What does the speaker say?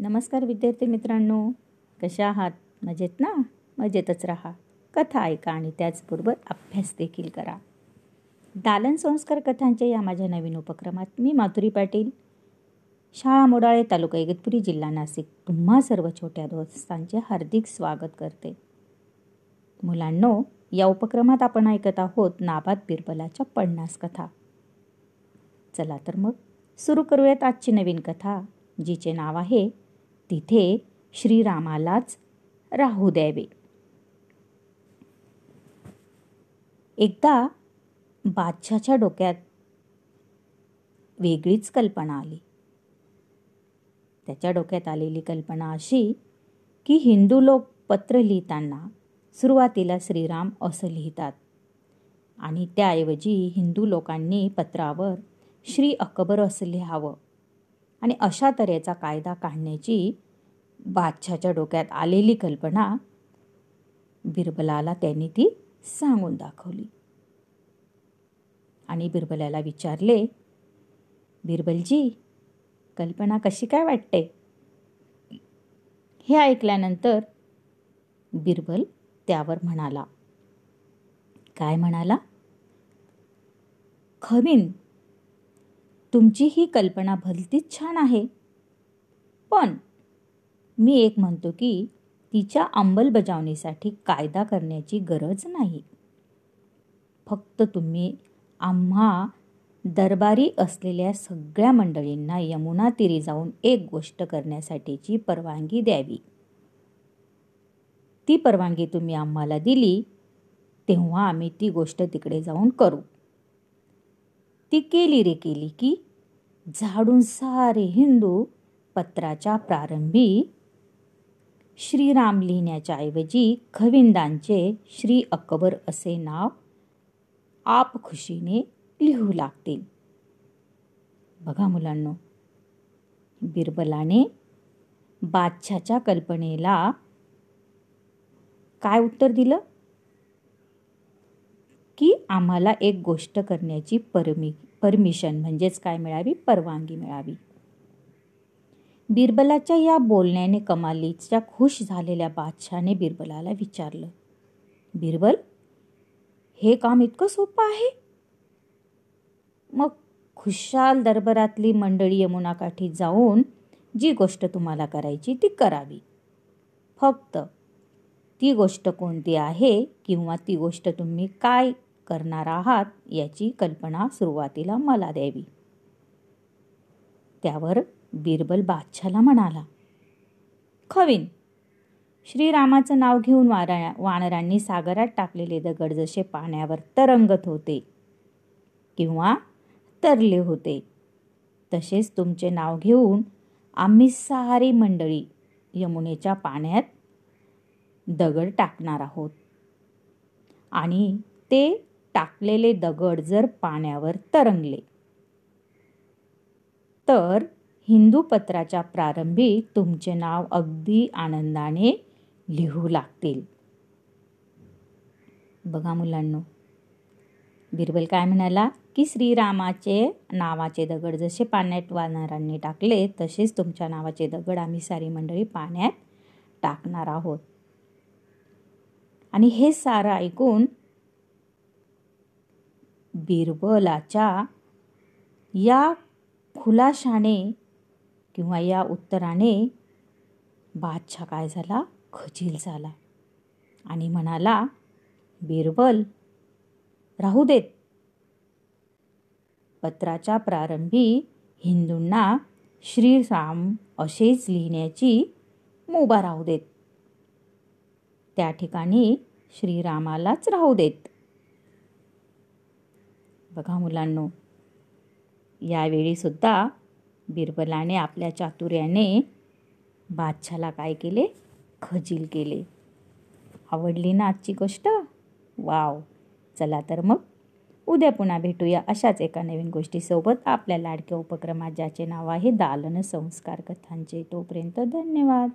नमस्कार विद्यार्थी मित्रांनो. कशा आहात? मजेत ना? मजेतच राहा. कथा ऐका आणि त्याचबरोबर अभ्यास देखील करा. दालन संस्कार कथांच्या या माझ्या नवीन उपक्रमात मी माधुरी पाटील शाळा मोडाळे तालुका इगतपुरी जिल्हा नाशिक. तुम्हा सर्व छोट्या दोस्तांचे हार्दिक स्वागत करते. मुलांनो या उपक्रमात आपण ऐकत आहोत नाबाद बिरबलाच्या पन्नास कथा. चला तर मग सुरू करूयात आजची नवीन कथा जिचे नाव आहे तिथे श्रीरामालाच राहू द्यावे. एकदा बादशाच्या डोक्यात वेगळीच कल्पना आली. त्याच्या डोक्यात आलेली कल्पना अशी की हिंदू लोक पत्र लिहिताना सुरुवातीला श्रीराम असं लिहितात आणि त्याऐवजी हिंदू लोकांनी पत्रावर श्री अकबर असं लिहावं. आणि अशा तऱ्हेचा कायदा काढण्याची बादशाच्या डोक्यात आलेली कल्पना बिरबलाला त्यांनी ती सांगून दाखवली. आणि बिरबलाला विचारले बिरबलजी कल्पना कशी काय वाटते? हे ऐकल्यानंतर बिरबल त्यावर म्हणाला काय म्हणाला? खमीन तुमची ही कल्पना भलतीच छान आहे. पण मी एक म्हणतो की तिच्या अंमलबजावणीसाठी कायदा करण्याची गरज नाही. फक्त तुम्ही आम्हा दरबारी असलेल्या सगळ्या मंडळींना यमुना तीरी जाऊन एक गोष्ट करण्यासाठीची परवानगी द्यावी. ती परवानगी तुम्ही आम्हाला दिली तेव्हा आम्ही ती गोष्ट तिकडे जाऊन करू. ती केली रे केली की झाडून सारे हिंदू पत्राच्या प्रारंभी श्रीराम लिहिण्याच्या ऐवजी खविंदांचे श्री अकबर असे नाव आप खुशीने लिहू लागतील. बघा मुलांनो बिरबलाने बादशाच्या कल्पनेला काय उत्तर दिलं? की आम्हाला एक गोष्ट करण्याची परमी परमिशन म्हणजेच काय मिळावी? परवानगी मिळावी. बिरबलाच्या या बोलण्याने कमालीच्या खुश झालेल्या बादशाने बिरबलाला विचारलं बिरबल हे काम इतकं सोपं आहे? मग खुशाल दरबारातली मंडळी यमुनाकाठी जाऊन जी गोष्ट तुम्हाला करायची ती करावी. फक्त ती गोष्ट कोणती आहे किंवा ती गोष्ट तुम्ही काय करणार आहात याची कल्पना सुरुवातीला मला द्यावी. त्यावर बिरबल बादशाला म्हणाला खवीन श्रीरामाचं नाव घेऊन वारा वानरांनी सागरात टाकलेले दगड जसे पाण्यावर तरंगत होते किंवा तरले होते तसेच तुमचे नाव घेऊन आम्ही सारी मंडळी यमुनेच्या पाण्यात दगड टाकणार आहोत आणि ते टाकलेले दगड जर पाण्यावर तरंगले. तर हिंदू पत्राच्या प्रारंभी तुमचे नाव अगदी आनंदाने लिहू लागतील. बघा मुलांनो बिरबल काय म्हणाला? की श्रीरामाचे नावाचे दगड जसे पाण्यात वानरांनी टाकले तसेच तुमच्या नावाचे दगड आम्ही सारी मंडळी पाण्यात टाकणार आहोत. आणि हे सारं ऐकून बिरबलाच्या या खुलाशाने किंवा या उत्तराने बादशाह काय झाला? खजील झाला. आणि म्हणाला बिरबल राहू देत. पत्राच्या प्रारंभी हिंदूंना श्रीराम असेच लिहिण्याची मुभा राहू देत. त्या ठिकाणी श्रीरामालाच राहू देत. बघा मुलांनो यावेळीसुद्धा बिरबलाने आपल्या चातुर्याने बादशाला काय केले? खजील केले. आवडली ना आजची गोष्ट? वाव. चला तर मग उद्या पुन्हा भेटूया अशाच एका नवीन गोष्टीसोबत आपल्या लाडक्या उपक्रमात ज्याचे नाव आहे दालन संस्कार कथांचे. तोपर्यंत धन्यवाद.